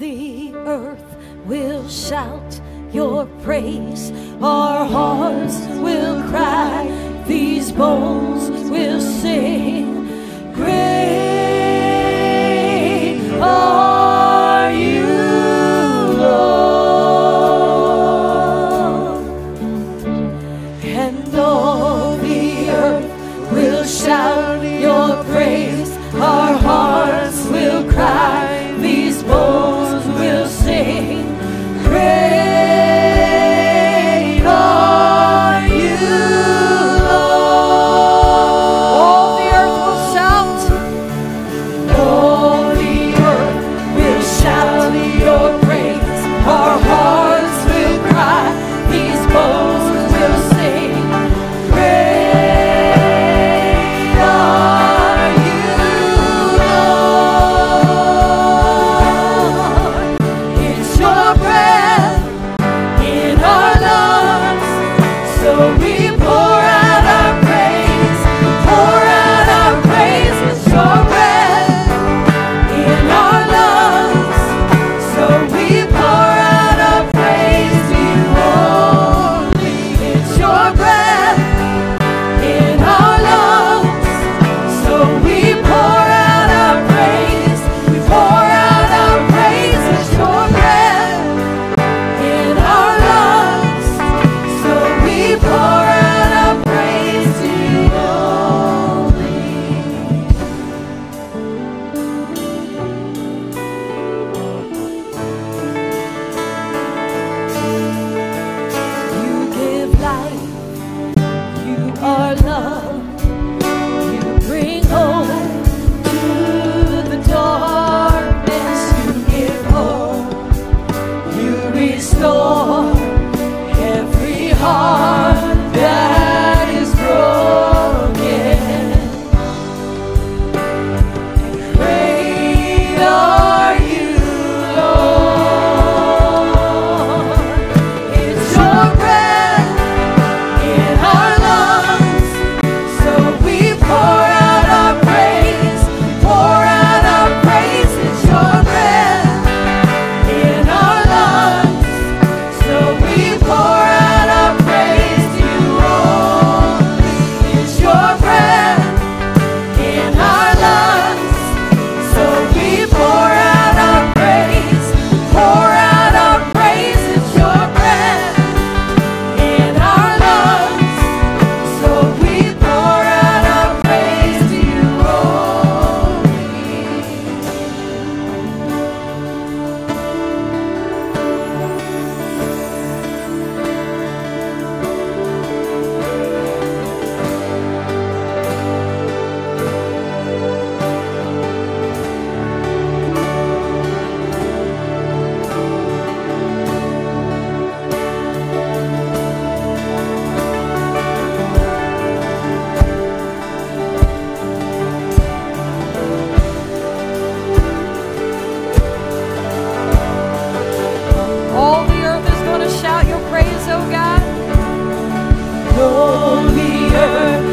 the earth will shout your praise. Our hearts will cry, these bones all the earth.